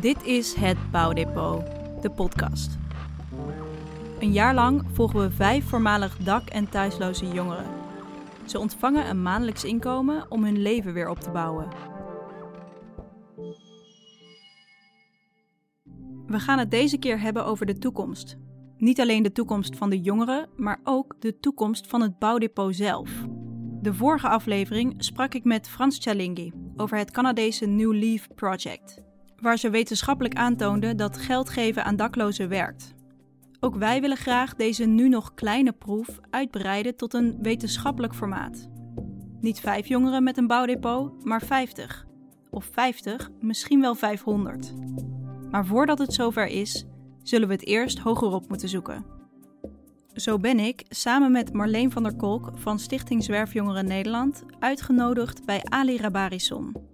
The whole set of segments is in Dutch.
Dit is het Bouwdepot, de podcast. Een jaar lang volgen we vijf voormalig dak- en thuisloze jongeren. Ze ontvangen een maandelijks inkomen om hun leven weer op te bouwen. We gaan het deze keer hebben over de toekomst. Niet alleen de toekomst van de jongeren, maar ook de toekomst van het bouwdepot zelf. De vorige aflevering sprak ik met Frans Chalingi over het Canadese New Leaf Project, waar ze wetenschappelijk aantoonde dat geld geven aan daklozen werkt. Ook wij willen graag deze nu nog kleine proef uitbreiden tot een wetenschappelijk formaat. Niet vijf jongeren met een bouwdepot, maar 50. Of 50, misschien wel 500. Maar voordat het zover is, zullen we het eerst hogerop moeten zoeken. Zo ben ik, samen met Marleen van der Kolk van Stichting Zwerfjongeren Nederland, uitgenodigd bij Ali Rabarison,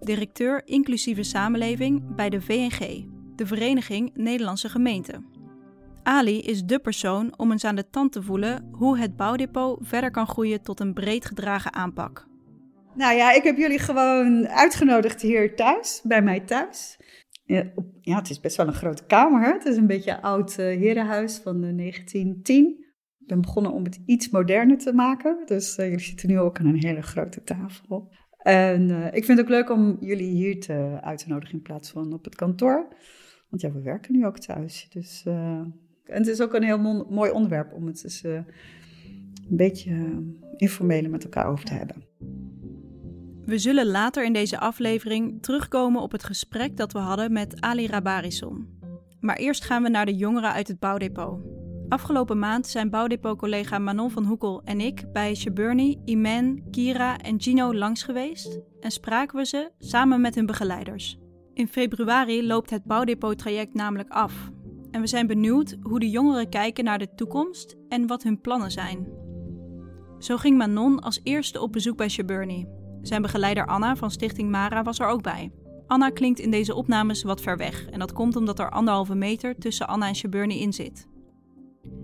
directeur inclusieve samenleving bij de VNG, de Vereniging Nederlandse Gemeenten. Ali is dé persoon om eens aan de tand te voelen hoe het bouwdepot verder kan groeien tot een breed gedragen aanpak. Nou ja, ik heb jullie gewoon uitgenodigd hier thuis, bij mij thuis. Ja, het is best wel een grote kamer. Het is een beetje een oud uh, herenhuis van 1910. Ik ben begonnen om het iets moderner te maken. Dus uh, jullie zitten nu ook aan een hele grote tafel. En uh, ik vind het ook leuk om jullie hier te, uit te nodigen in plaats van op het kantoor. Want ja, we werken nu ook thuis. Dus, en het is ook een heel mooi onderwerp om het dus een beetje informeel met elkaar over te hebben. We zullen later in deze aflevering terugkomen op het gesprek dat we hadden met Ali Rabarison. Maar eerst gaan we naar de jongeren uit het bouwdepot. Afgelopen maand zijn bouwdepot-collega Manon van Hoekel en ik bij Shaburni, Imen, Kira en Gino langs geweest en spraken we ze samen met hun begeleiders. In februari loopt het bouwdepot-traject namelijk af. En we zijn benieuwd hoe de jongeren kijken naar de toekomst en wat hun plannen zijn. Zo ging Manon als eerste op bezoek bij Shaburni, zijn begeleider Anna van Stichting Mara was er ook bij. Anna klinkt in deze opnames wat ver weg en dat komt omdat er anderhalve meter tussen Anna en Shaburni in zit.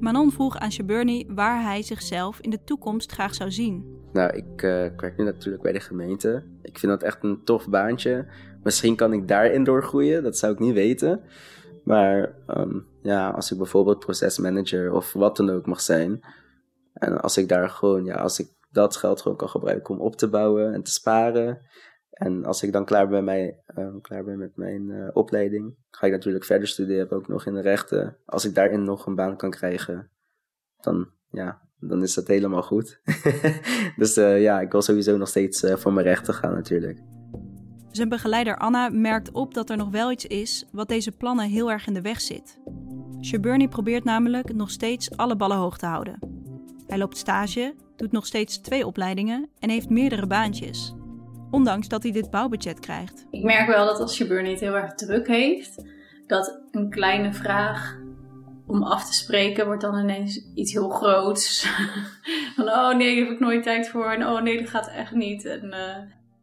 Manon vroeg aan Shaburni waar hij zichzelf in de toekomst graag zou zien. Nou, ik uh, werk nu natuurlijk bij de gemeente. Ik vind dat echt een tof baantje. Misschien kan ik daarin doorgroeien, dat zou ik niet weten. Maar um, ja, als ik bijvoorbeeld procesmanager of wat dan ook mag zijn. En als ik daar gewoon, ja, als ik dat geld gewoon kan gebruiken om op te bouwen en te sparen. En als ik dan klaar ben, uh, klaar ben met mijn uh, opleiding, ga ik natuurlijk verder studeren, ook nog in de rechten. Als ik daarin nog een baan kan krijgen, dan, ja, dan is dat helemaal goed. dus uh, ja, ik wil sowieso nog steeds voor mijn rechten gaan natuurlijk. Zijn begeleider Anna merkt op dat er nog wel iets is wat deze plannen heel erg in de weg zit. Shaburni probeert namelijk nog steeds alle ballen hoog te houden. Hij loopt stage, doet nog steeds twee opleidingen en heeft meerdere baantjes. Ondanks dat hij dit bouwbudget krijgt. Ik merk wel dat als je burn niet heel erg druk heeft, dat een kleine vraag om af te spreken wordt dan ineens iets heel groots. Van oh nee, daar heb ik nooit tijd voor. En oh nee, dat gaat echt niet. En,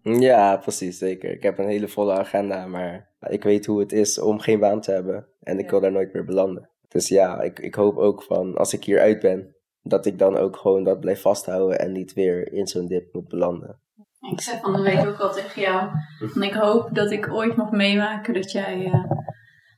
uh... Ja, precies, zeker. Ik heb een hele volle agenda, maar ik weet hoe het is om geen baan te hebben. En ik ja. wil daar nooit meer belanden. Dus ja, ik, ik hoop ook van als ik hier uit ben, dat ik dan ook gewoon dat blijf vasthouden en niet weer in zo'n dip moet belanden. Ik zei van de week ook al tegen jou. En ik hoop dat ik ooit mag meemaken dat jij. Uh,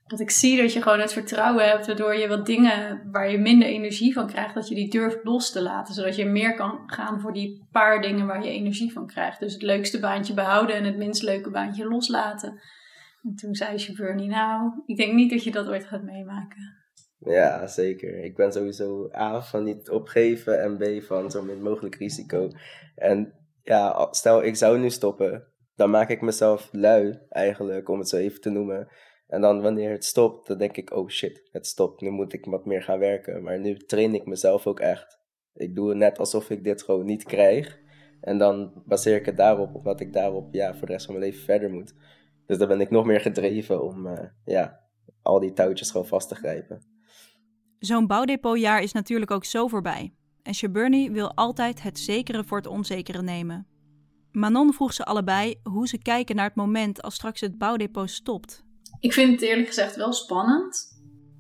dat ik zie dat je gewoon het vertrouwen hebt, waardoor je wat dingen waar je minder energie van krijgt, dat je die durft los te laten. Zodat je meer kan gaan voor die paar dingen waar je energie van krijgt. Dus het leukste baantje behouden en het minst leuke baantje loslaten. En toen zei chauffeur niet, nou, ik denk niet dat je dat ooit gaat meemaken. Ja, zeker. Ik ben sowieso A van niet opgeven en B van zo min mogelijk risico. En ja, stel ik zou nu stoppen, dan maak ik mezelf lui eigenlijk, om het zo even te noemen. En dan wanneer het stopt, dan denk ik, oh shit, het stopt, nu moet ik wat meer gaan werken. Maar nu train ik mezelf ook echt. Ik doe het net alsof ik dit gewoon niet krijg. En dan baseer ik het daarop, omdat ik daarop ja, voor de rest van mijn leven verder moet. Dus dan ben ik nog meer gedreven om uh, ja, al die touwtjes gewoon vast te grijpen. Zo'n bouwdepotjaar is natuurlijk ook zo voorbij. En Shaburni wil altijd het zekere voor het onzekere nemen. Manon vroeg ze allebei hoe ze kijken naar het moment als straks het bouwdepot stopt. Ik vind het eerlijk gezegd wel spannend.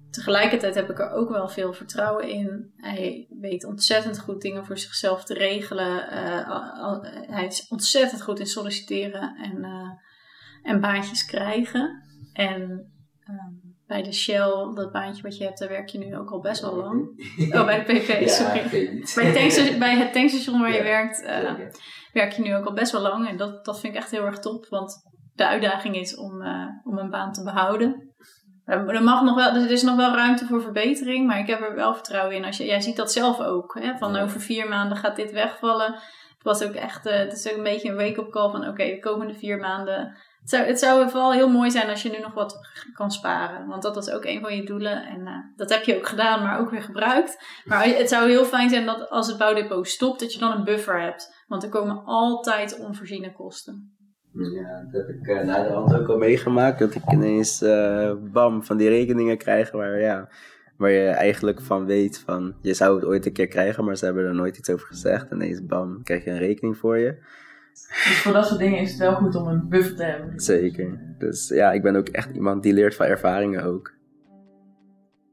Tegelijkertijd heb ik er ook wel veel vertrouwen in. Hij weet ontzettend goed dingen voor zichzelf te regelen. Uh, hij is ontzettend goed in solliciteren en, uh, en baantjes krijgen. En ehm, bij de Shell, dat baantje wat je hebt, daar werk je nu ook al best wel lang. Oh, bij de PP, sorry. Bij, het tankstation, bij het tankstation waar je werkt, uh, werk je nu ook al best wel lang. En dat, dat vind ik echt heel erg top, want de uitdaging is om, uh, om een baan te behouden. Er, mag nog wel, er is nog wel ruimte voor verbetering, maar ik heb er wel vertrouwen in. Als je, jij ziet dat zelf ook, hè, van over vier maanden gaat dit wegvallen. Het was ook echt, uh, het is ook een beetje een wake-up call van oké, de komende vier maanden het zou, het zou vooral heel mooi zijn als je nu nog wat kan sparen. Want dat was ook een van je doelen. En uh, dat heb je ook gedaan, maar ook weer gebruikt. Maar het zou heel fijn zijn dat als het bouwdepot stopt, dat je dan een buffer hebt. Want er komen altijd onvoorziene kosten. Ja, dat heb ik uh, na de hand ook al meegemaakt. Dat ik ineens uh, bam van die rekeningen krijg waar, ja, waar je eigenlijk van weet van je zou het ooit een keer krijgen, maar ze hebben er nooit iets over gezegd. En ineens bam, krijg je een rekening voor je. Dus voor dat soort dingen is het wel goed om een buffer te hebben. Zeker. Dus ja, ik ben ook echt iemand die leert van ervaringen ook.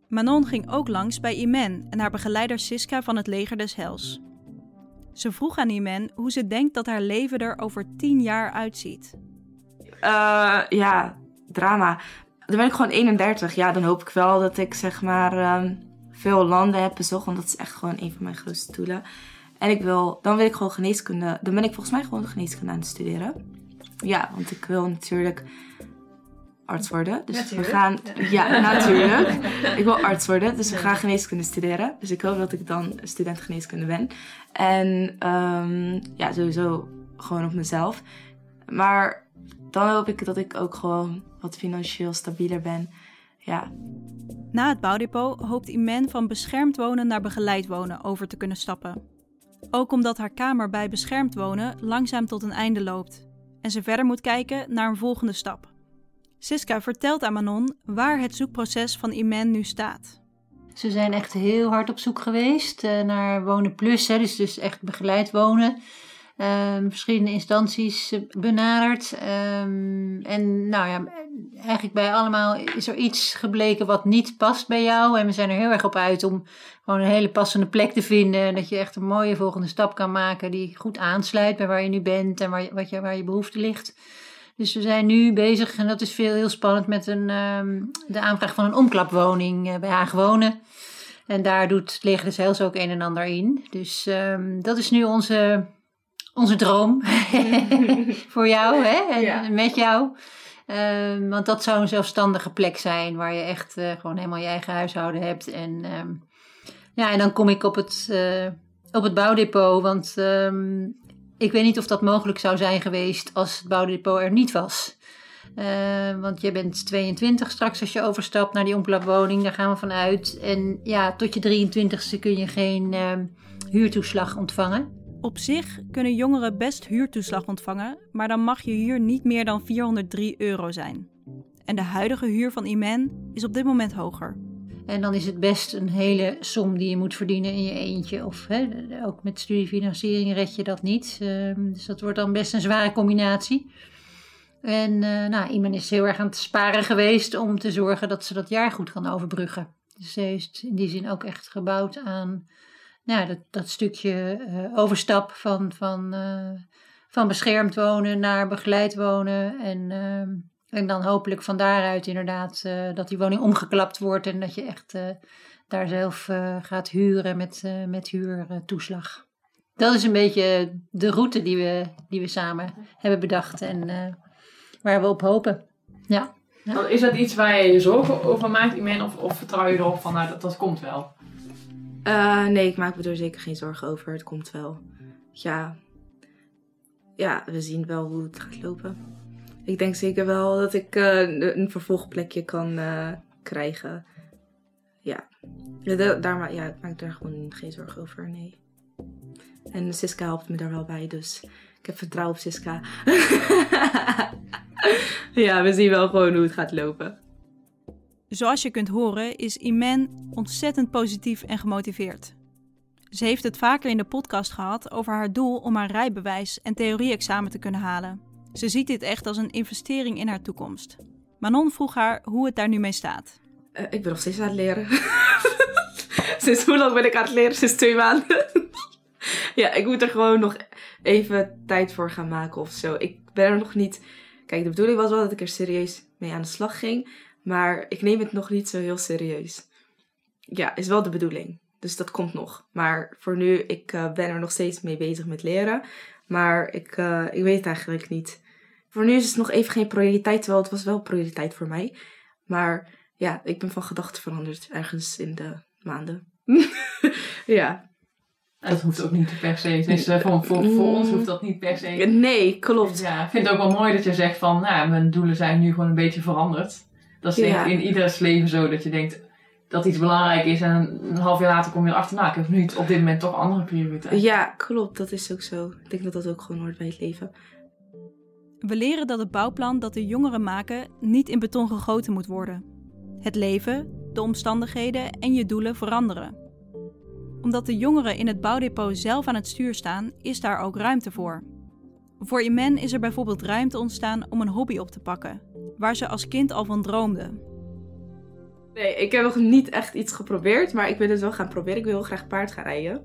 Manon ging ook langs bij Imen en haar begeleider Siska van het leger des Hels. Ze vroeg aan Imen hoe ze denkt dat haar leven er over tien jaar uitziet. Uh, ja, drama. Dan ben ik gewoon 31. Ja, dan hoop ik wel dat ik zeg maar um, veel landen heb bezocht. Want dat is echt gewoon een van mijn grootste doelen. En ik wil, dan wil ik gewoon geneeskunde. Dan ben ik volgens mij gewoon geneeskunde aan het studeren. Ja, want ik wil natuurlijk arts worden. Dus natuurlijk. we gaan. Ja, natuurlijk. ik wil arts worden, dus we gaan geneeskunde studeren. Dus ik hoop dat ik dan student geneeskunde ben. En um, ja, sowieso gewoon op mezelf. Maar dan hoop ik dat ik ook gewoon wat financieel stabieler ben. Ja. Na het bouwdepot hoopt Imen van beschermd wonen naar begeleid wonen over te kunnen stappen. Ook omdat haar kamer bij beschermd wonen langzaam tot een einde loopt en ze verder moet kijken naar een volgende stap. Siska vertelt aan Manon waar het zoekproces van Imen nu staat. Ze zijn echt heel hard op zoek geweest uh, naar Wonen Plus, hè, dus, dus echt begeleid wonen. Um, verschillende instanties benaderd. Um, en nou ja, eigenlijk bij allemaal is er iets gebleken wat niet past bij jou. En we zijn er heel erg op uit om gewoon een hele passende plek te vinden. Dat je echt een mooie volgende stap kan maken die goed aansluit bij waar je nu bent en waar je, wat je, waar je behoefte ligt. Dus we zijn nu bezig, en dat is veel heel spannend, met een, um, de aanvraag van een omklapwoning uh, bij Haag Wonen. En daar doet Leger des Heils ook een en ander in. Dus dat is nu onze onze droom voor jou hè? en ja. met jou. Um, want dat zou een zelfstandige plek zijn waar je echt uh, gewoon helemaal je eigen huishouden hebt. En, um, ja, en dan kom ik op het, uh, op het bouwdepot. Want um, ik weet niet of dat mogelijk zou zijn geweest als het bouwdepot er niet was. Uh, want je bent 22 straks als je overstapt naar die omklapwoning. Daar gaan we vanuit. En ja, tot je 23ste kun je geen huurtoeslag ontvangen. Op zich kunnen jongeren best huurtoeslag ontvangen, maar dan mag je huur niet meer dan 403 euro zijn. En de huidige huur van Imen is op dit moment hoger. En dan is het best een hele som die je moet verdienen in je eentje. Of hè, ook met studiefinanciering red je dat niet. Uh, dus dat wordt dan best een zware combinatie. En uh, nou, Imen is heel erg aan het sparen geweest om te zorgen dat ze dat jaar goed kan overbruggen. Dus ze heeft in die zin ook echt gebouwd aan nou, dat, dat stukje uh, overstap van, van, uh, van beschermd wonen naar begeleid wonen. En, uh, en dan hopelijk van daaruit inderdaad dat die woning omgeklapt wordt en dat je echt daar zelf gaat huren met, met huurtoeslag. Dat is een beetje de route die we, die we samen hebben bedacht en waar we op hopen. Ja. ja. Is dat iets waar je je zorgen over maakt, Imen? Of, of vertrouw je erop van nou, dat, dat komt wel? Uh, nee, ik maak me er zeker geen zorgen over. Het komt wel. Ja. Ja, we zien wel hoe het gaat lopen. Ik denk zeker wel dat ik uh, een vervolgplekje kan uh, krijgen. Ja. daar, ja, ik maak daar gewoon geen zorgen over, nee. En Siska helpt me daar wel bij, dus ik heb vertrouwen op Siska. ja, we zien wel gewoon hoe het gaat lopen. Zoals je kunt horen is Imen ontzettend positief en gemotiveerd. Ze heeft het vaker in de podcast gehad over haar doel om haar rijbewijs en theorie-examen te kunnen halen. Ze ziet dit echt als een investering in haar toekomst. Manon vroeg haar hoe het daar nu mee staat. Uh, ik ben nog steeds aan het leren. Sinds hoe lang ben ik aan het leren? Sinds twee maanden. ja, ik moet er gewoon nog even tijd voor gaan maken of zo. Ik ben er nog niet Kijk, de bedoeling was wel dat ik er serieus mee aan de slag ging. Maar ik neem het nog niet zo heel serieus. Ja, is wel de bedoeling. Dus dat komt nog. Maar voor nu, ik uh, ben er nog steeds mee bezig met leren. Maar ik, uh, ik weet het eigenlijk niet. Voor nu is het nog even geen prioriteit, terwijl het was wel prioriteit voor mij. Maar ja, ik ben van gedachten veranderd ergens in de maanden. ja. Dat hoeft ook niet per se. Dus uh, voor, voor, voor ons hoeft dat niet per se. Nee, klopt. Ja, ik vind het ook wel mooi dat je zegt van, nou, mijn doelen zijn nu gewoon een beetje veranderd. Dat is denk ik in ieders leven zo, dat je denkt dat iets belangrijk is en een half jaar later kom je erachter, nou, ik heb nu op dit moment toch andere prioriteiten. Ja, klopt. Dat is ook zo. Ik denk dat dat ook gewoon hoort bij het leven. We leren dat het bouwplan dat de jongeren maken niet in beton gegoten moet worden. Het leven, de omstandigheden en je doelen veranderen. Omdat de jongeren in het bouwdepot zelf aan het stuur staan, is daar ook ruimte voor. Voor Imen is er bijvoorbeeld ruimte ontstaan om een hobby op te pakken, waar ze als kind al van droomde. Nee, ik heb nog niet echt iets geprobeerd, maar ik wil het wel gaan proberen. Ik wil heel graag paard gaan rijden.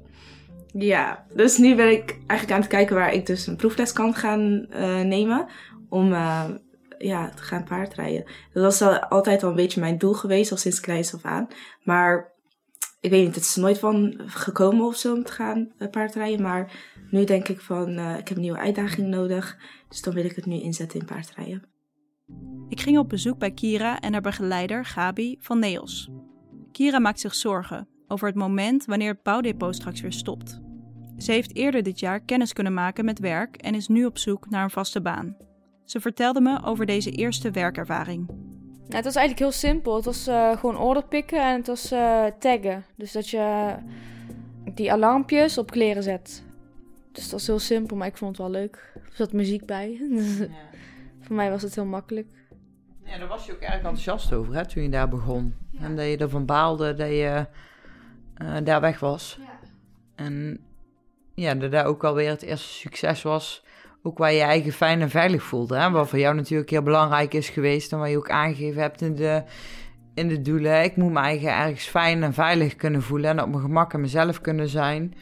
Ja, dus nu ben ik eigenlijk aan het kijken waar ik dus een proefles kan gaan uh, nemen om uh, ja, te gaan paardrijden. Dat was al, altijd al een beetje mijn doel geweest, al sinds kleins af aan. Maar ik weet niet, het is nooit van gekomen of zo om te gaan uh, paardrijden. Maar nu denk ik van, ik heb een nieuwe uitdaging nodig. Dus dan wil ik het nu inzetten in paardrijden. Ik ging op bezoek bij Kira en haar begeleider Gabi van Neos. Kira maakt zich zorgen over het moment wanneer het bouwdepot straks weer stopt. Ze heeft eerder dit jaar kennis kunnen maken met werk en is nu op zoek naar een vaste baan. Ze vertelde me over deze eerste werkervaring. Nou, het was eigenlijk heel simpel. Het was uh, gewoon order pikken en het was uh, taggen. Dus dat je die alarmpjes op kleren zet. Dus dat was heel simpel, maar ik vond het wel leuk. Er zat muziek bij. Ja. Voor mij was het heel makkelijk. Ja, daar was je ook erg enthousiast over hè, toen je daar begon. En dat je ervan baalde dat je uh, daar weg was. Ja. En ja, dat daar ook alweer het eerste succes was. Ook waar je je eigen fijn en veilig voelde. Hè? Wat voor jou natuurlijk heel belangrijk is geweest. En wat je ook aangegeven hebt in de, in de doelen. Ik moet me eigen ergens fijn en veilig kunnen voelen. En op mijn gemak en mezelf kunnen zijn.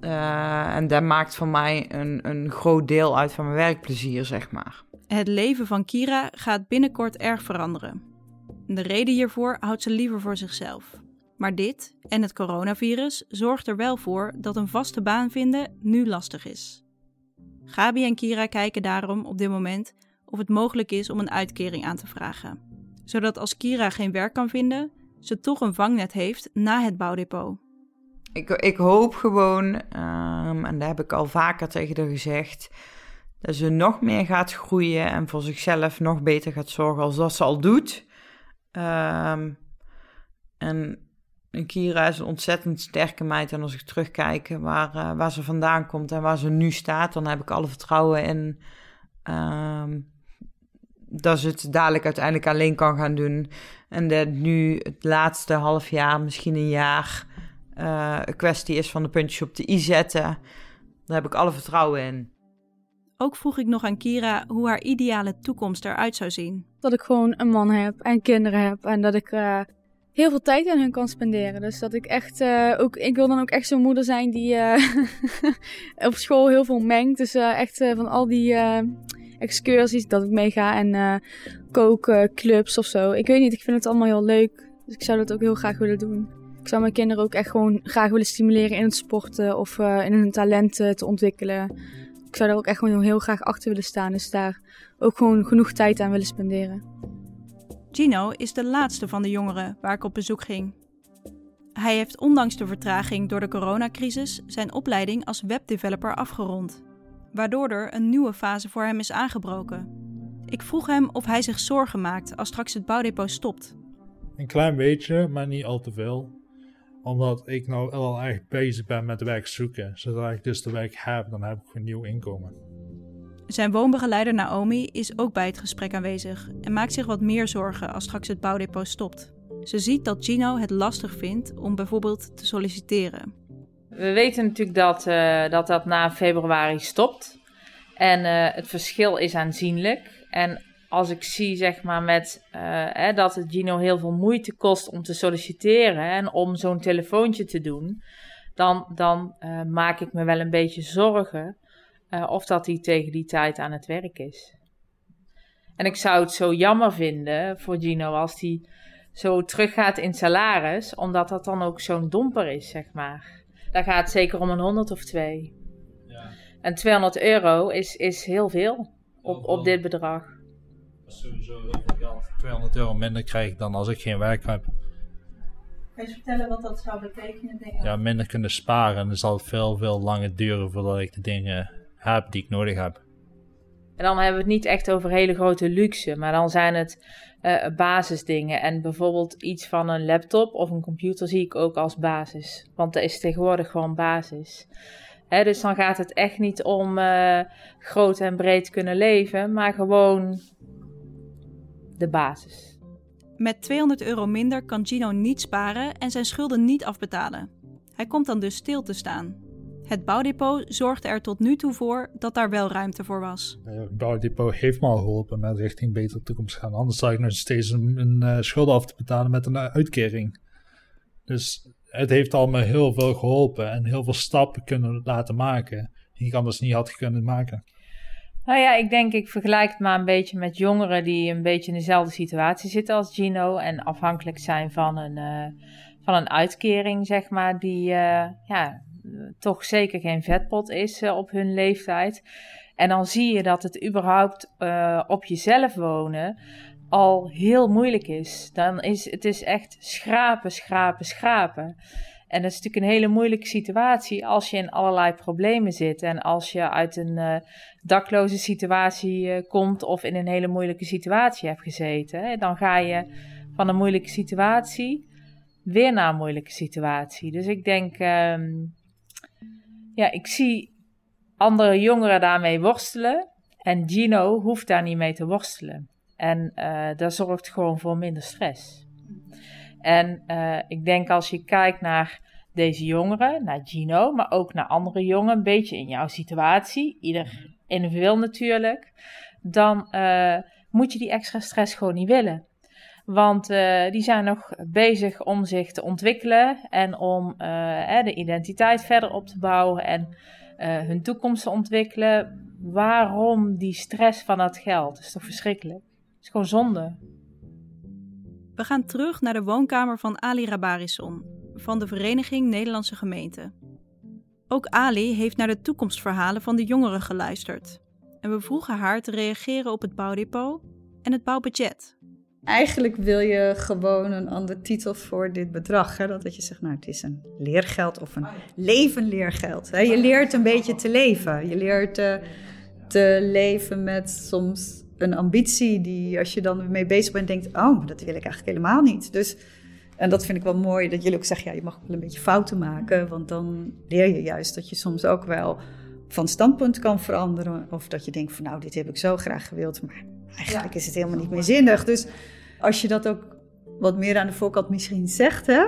Uh, en dat maakt voor mij een, een groot deel uit van mijn werkplezier, zeg maar. Het leven van Kira gaat binnenkort erg veranderen. De reden hiervoor houdt ze liever voor zichzelf. Maar dit en het coronavirus zorgt er wel voor dat een vaste baan vinden nu lastig is. Gabi en Kira kijken daarom op dit moment of het mogelijk is om een uitkering aan te vragen, zodat als Kira geen werk kan vinden, ze toch een vangnet heeft na het bouwdepot. Ik, ik hoop gewoon, um, en daar heb ik al vaker tegen haar gezegd, dat ze nog meer gaat groeien en voor zichzelf nog beter gaat zorgen als dat ze al doet. Um, en Kira is een ontzettend sterke meid. En als ik terugkijk waar, uh, waar ze vandaan komt en waar ze nu staat, dan heb ik alle vertrouwen in um, dat ze het dadelijk uiteindelijk alleen kan gaan doen. En dat nu het laatste half jaar, misschien een jaar, uh, een kwestie is van de puntjes op de i zetten. Daar heb ik alle vertrouwen in. Ook vroeg ik nog aan Kira hoe haar ideale toekomst eruit zou zien. Dat ik gewoon een man heb en kinderen heb en dat ik uh, heel veel tijd aan hun kan spenderen. Dus dat ik echt uh, ook, ik wil dan ook echt zo'n moeder zijn die uh, op school heel veel mengt. Dus echt van al die excursies dat ik meega en koken, clubs of zo. Ik weet niet, ik vind het allemaal heel leuk. Dus ik zou dat ook heel graag willen doen. Ik zou mijn kinderen ook echt gewoon graag willen stimuleren in het sporten of in hun talenten te ontwikkelen ik zou daar ook echt gewoon heel graag achter willen staan. Dus daar ook gewoon genoeg tijd aan willen spenderen. Gino is de laatste van de jongeren waar ik op bezoek ging. Hij heeft ondanks de vertraging door de coronacrisis zijn opleiding als webdeveloper afgerond, waardoor er een nieuwe fase voor hem is aangebroken. Ik vroeg hem of hij zich zorgen maakt als straks het bouwdepot stopt. Een klein beetje, maar niet al te veel omdat ik nou wel erg bezig ben met werk zoeken. Zodra ik dus de werk heb, dan heb ik een nieuw inkomen. Zijn woonbegeleider Naomi is ook bij het gesprek aanwezig en maakt zich wat meer zorgen als straks het bouwdepot stopt. Ze ziet dat Gino het lastig vindt om bijvoorbeeld te solliciteren. We weten natuurlijk dat uh, dat, dat na februari stopt. En uh, het verschil is aanzienlijk. En als ik zie, zeg maar, met, uh, hè, dat het Gino heel veel moeite kost om te solliciteren en om zo'n telefoontje te doen, dan, dan uh, maak ik me wel een beetje zorgen uh, of dat hij tegen die tijd aan het werk is. En ik zou het zo jammer vinden voor Gino als hij zo teruggaat in salaris, omdat dat dan ook zo'n domper is, zeg maar. Daar gaat het zeker om een 100 of twee. Ja. En 200 euro is, is heel veel op, op dit bedrag. Dat is sowieso heel veel geld. 200 euro minder krijg ik dan als ik geen werk heb. Kan je eens vertellen wat dat zou betekenen? Denk Ja, minder kunnen sparen. En dan zal het veel, veel langer duren voordat ik de dingen heb die ik nodig heb. En dan hebben we het niet echt over hele grote luxe, maar dan zijn het uh, basisdingen. En bijvoorbeeld iets van een laptop of een computer zie ik ook als basis. Want dat is tegenwoordig gewoon basis. Hè, dus dan gaat het echt niet om uh, groot en breed kunnen leven, maar gewoon de basis. Met 200 euro minder kan Gino niet sparen en zijn schulden niet afbetalen. Hij komt dan dus stil te staan. Het bouwdepot zorgde er tot nu toe voor dat daar wel ruimte voor was. Het bouwdepot heeft me al geholpen met richting betere toekomst gaan. Anders zou ik nog steeds een, een uh, schulden af te betalen met een uitkering. Dus het heeft al me heel veel geholpen en heel veel stappen kunnen laten maken die ik anders niet had kunnen maken. Nou ja, ik denk, ik vergelijk het maar een beetje met jongeren die een beetje in dezelfde situatie zitten als Gino en afhankelijk zijn van een, uh, van een uitkering, zeg maar, die uh, ja, toch zeker geen vetpot is uh, op hun leeftijd. En dan zie je dat het überhaupt op jezelf wonen al heel moeilijk is. Dan is het is echt schrapen, schrapen, schrapen. En dat is natuurlijk een hele moeilijke situatie als je in allerlei problemen zit. En als je uit een uh, dakloze situatie uh, komt of in een hele moeilijke situatie hebt gezeten. Hè, dan ga je van een moeilijke situatie weer naar een moeilijke situatie. Dus ik denk, um, ja, ik zie andere jongeren daarmee worstelen. En Gino hoeft daar niet mee te worstelen. En uh, dat zorgt gewoon voor minder stress. En uh, ik denk als je kijkt naar deze jongeren, naar Gino, maar ook naar andere jongen, een beetje in jouw situatie, ieder individueel natuurlijk, dan uh, moet je die extra stress gewoon niet willen. Want uh, die zijn nog bezig om zich te ontwikkelen en om uh, de identiteit verder op te bouwen en hun toekomst te ontwikkelen. Waarom die stress van dat geld? Dat is toch verschrikkelijk? Het is gewoon zonde. We gaan terug naar de woonkamer van Ali Rabarison van de Vereniging Nederlandse Gemeenten. Ook Ali heeft naar de toekomstverhalen van de jongeren geluisterd. En we vroegen haar te reageren op het bouwdepot en het bouwbudget. Eigenlijk wil je gewoon een andere titel voor dit bedrag. Hè? Dat je zegt, nou het is een leergeld of een levenleergeld. Hè? Je leert een beetje te leven. Je leert uh, te leven met soms een ambitie die als je dan mee bezig bent denkt, oh, dat wil ik eigenlijk helemaal niet. Dus, en dat vind ik wel mooi, dat jullie ook zeggen, ja, je mag wel een beetje fouten maken, want dan leer je juist dat je soms ook wel van standpunt kan veranderen. Of dat je denkt van, nou, dit heb ik zo graag gewild, maar eigenlijk is het helemaal niet meer zinnig. Dus als je dat ook wat meer aan de voorkant misschien zegt, hè,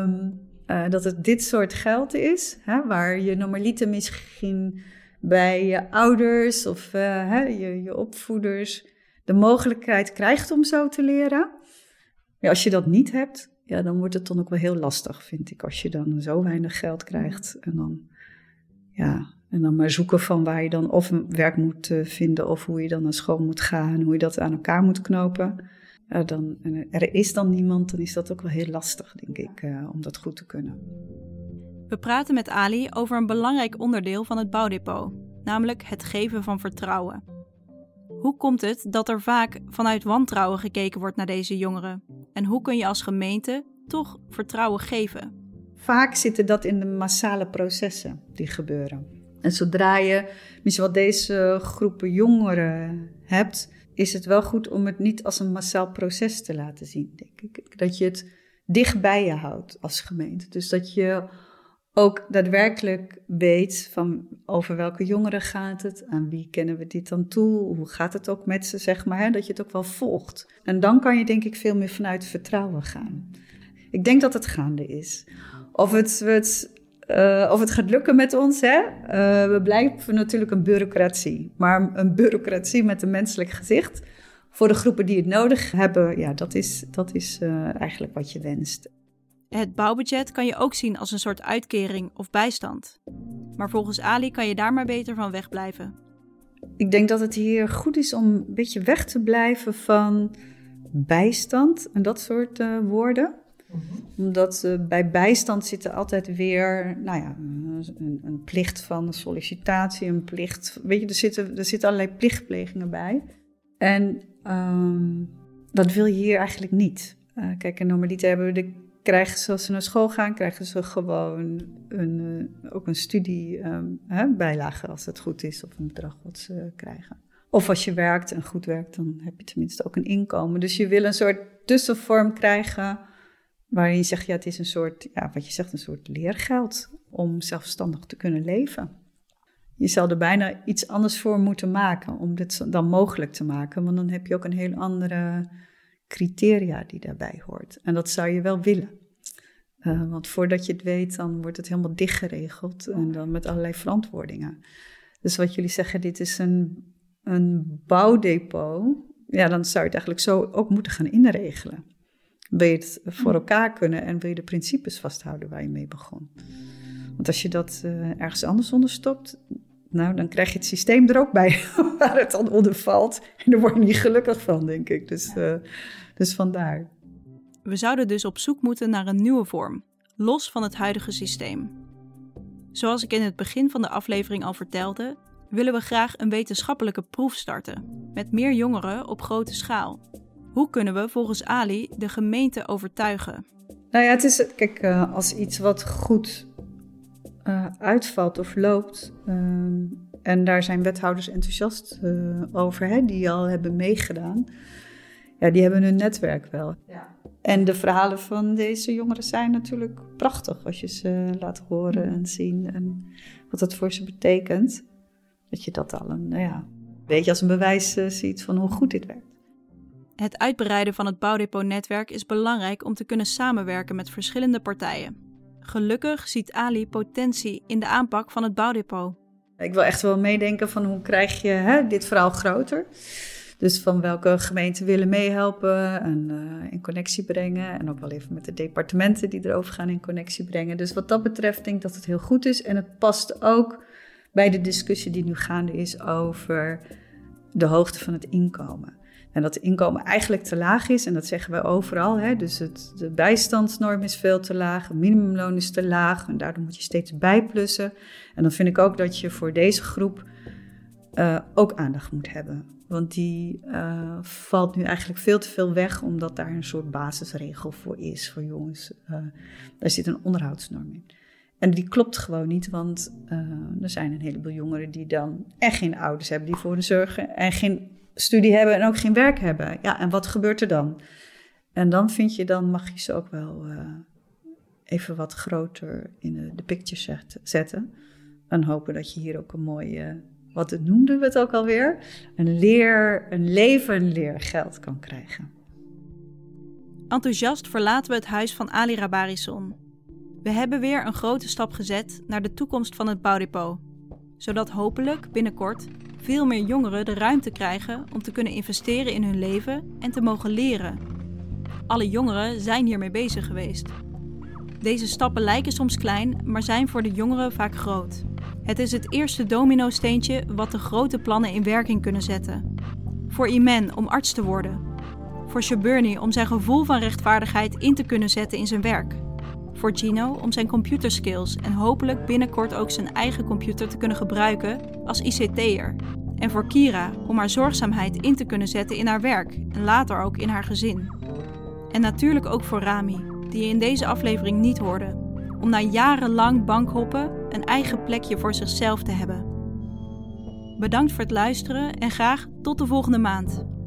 um, uh, dat het dit soort geld is, hè, waar je normaliter misschien bij je ouders of uh, hè, je, je opvoeders de mogelijkheid krijgt om zo te leren. Als je dat niet hebt, ja, dan wordt het dan ook wel heel lastig, vind ik. Als je dan zo weinig geld krijgt en dan, ja, en dan maar zoeken van waar je dan of werk moet uh, vinden of hoe je dan naar school moet gaan, hoe je dat aan elkaar moet knopen. Dan, en er is dan niemand, dan is dat ook wel heel lastig, denk ik, uh, om dat goed te kunnen. We praten met Ali over een belangrijk onderdeel van het bouwdepot, namelijk het geven van vertrouwen. Hoe komt het dat er vaak vanuit wantrouwen gekeken wordt naar deze jongeren? En hoe kun je als gemeente toch vertrouwen geven? Vaak zitten dat in de massale processen die gebeuren. En zodra je misschien wat deze groepen jongeren hebt, is het wel goed om het niet als een massaal proces te laten zien, denk ik. Dat je het dicht bij je houdt als gemeente. Dus dat je ook daadwerkelijk weet van over welke jongeren gaat het, aan wie kennen we dit dan toe, hoe gaat het ook met ze, zeg maar, hè? dat je het ook wel volgt. En dan kan je denk ik veel meer vanuit vertrouwen gaan. Ik denk dat het gaande is. Of het, uh, of het gaat lukken met ons, hè? Uh, we blijven natuurlijk een bureaucratie, maar een bureaucratie met een menselijk gezicht. Voor de groepen die het nodig hebben, ja, dat is, dat is uh, eigenlijk wat je wenst. Het bouwbudget kan je ook zien als een soort uitkering of bijstand. Maar volgens Ali kan je daar maar beter van wegblijven. ik denk dat het hier goed is om een beetje weg te blijven van bijstand en dat soort uh, woorden. Mhm. Omdat uh, bij bijstand zitten altijd weer, nou ja, een, een, plicht van sollicitatie, een plicht. Weet je, er zitten, er zitten allerlei plichtplegingen bij. En um, dat wil je hier eigenlijk niet. Uh, kijk, en normaliter hebben we de krijgen ze als ze naar school gaan, krijgen ze gewoon een, uh, ook een studiebijlage um, als het goed is, of een bedrag wat ze krijgen. Of als je werkt en goed werkt, dan heb je tenminste ook een inkomen. Dus je wil een soort tussenvorm krijgen waarin je zegt, ja, het is een soort, ja, wat je zegt, een soort leergeld om zelfstandig te kunnen leven. Je zal er bijna iets anders voor moeten maken om dit dan mogelijk te maken, want dan heb je ook een heel andere criteria die daarbij hoort. En dat zou je wel willen. Uh, want voordat je het weet, dan wordt het helemaal dichtgeregeld en dan met allerlei verantwoordingen. Dus wat jullie zeggen, dit is een, een bouwdepot. Ja, dan zou je het eigenlijk zo ook moeten gaan inregelen. Wil je het voor elkaar kunnen en wil je de principes vasthouden waar je mee begon. Want als je dat uh, ergens anders onder stopt, nou, dan krijg je het systeem er ook bij waar het dan onder valt. En daar word je niet gelukkig van, denk ik. Dus, uh, dus vandaar. We zouden dus op zoek moeten naar een nieuwe vorm, los van het huidige systeem. Zoals ik in het begin van de aflevering al vertelde, willen we graag een wetenschappelijke proef starten, met meer jongeren op grote schaal. Hoe kunnen we volgens Ali de gemeente overtuigen? Nou ja, het is, kijk, uh, als iets wat goed uh, uitvalt of loopt, uh, en daar zijn wethouders enthousiast uh, over, hè, die al hebben meegedaan, ja, die hebben hun netwerk wel. Ja. En de verhalen van deze jongeren zijn natuurlijk prachtig als je ze laat horen en zien en wat dat voor ze betekent. Dat je dat al een, nou ja, beetje als een bewijs uh, ziet van hoe goed dit werkt. Het uitbreiden van het bouwdepot-netwerk is belangrijk om te kunnen samenwerken met verschillende partijen. Gelukkig ziet Ali potentie in de aanpak van het bouwdepot. Ik wil echt wel meedenken van hoe krijg je hè, dit verhaal groter. Dus van welke gemeenten willen meehelpen en uh, in connectie brengen. En ook wel even met de departementen die erover gaan in connectie brengen. Dus wat dat betreft denk ik dat het heel goed is. En het past ook bij de discussie die nu gaande is over de hoogte van het inkomen. En dat het inkomen eigenlijk te laag is, en dat zeggen we overal. Hè? Dus het, de bijstandsnorm is veel te laag, het minimumloon is te laag, en daardoor moet je steeds bijplussen. En dan vind ik ook dat je voor deze groep uh, ook aandacht moet hebben. Want die uh, valt nu eigenlijk veel te veel weg, omdat daar een soort basisregel voor is voor jongens. Uh, daar zit een onderhoudsnorm in. En die klopt gewoon niet, want er zijn een heleboel jongeren die dan echt geen ouders hebben die voor hen zorgen en geen studie hebben en ook geen werk hebben. Ja, en wat gebeurt er dan? En dan vind je, dan mag je ze ook wel even wat groter in de, de picture zetten. En hopen dat je hier ook een mooie wat noemden we het ook alweer? Een leer, een leven leergeld kan krijgen. Enthousiast verlaten we het huis van Ali Rabarison. We hebben weer een grote stap gezet naar de toekomst van het bouwdepot. Zodat hopelijk binnenkort veel meer jongeren de ruimte krijgen om te kunnen investeren in hun leven en te mogen leren. Alle jongeren zijn hiermee bezig geweest. Deze stappen lijken soms klein, maar zijn voor de jongeren vaak groot. Het is het eerste domino-steentje wat de grote plannen in werking kunnen zetten. Voor Iman om arts te worden. Voor Shaburni om zijn gevoel van rechtvaardigheid in te kunnen zetten in zijn werk. Voor Gino om zijn computerskills en hopelijk binnenkort ook zijn eigen computer te kunnen gebruiken als ICT'er. En voor Kira om haar zorgzaamheid in te kunnen zetten in haar werk en later ook in haar gezin. En natuurlijk ook voor Rami, die je in deze aflevering niet hoorde, om na jarenlang bankhoppen een eigen plekje voor zichzelf te hebben. Bedankt voor het luisteren en graag tot de volgende maand.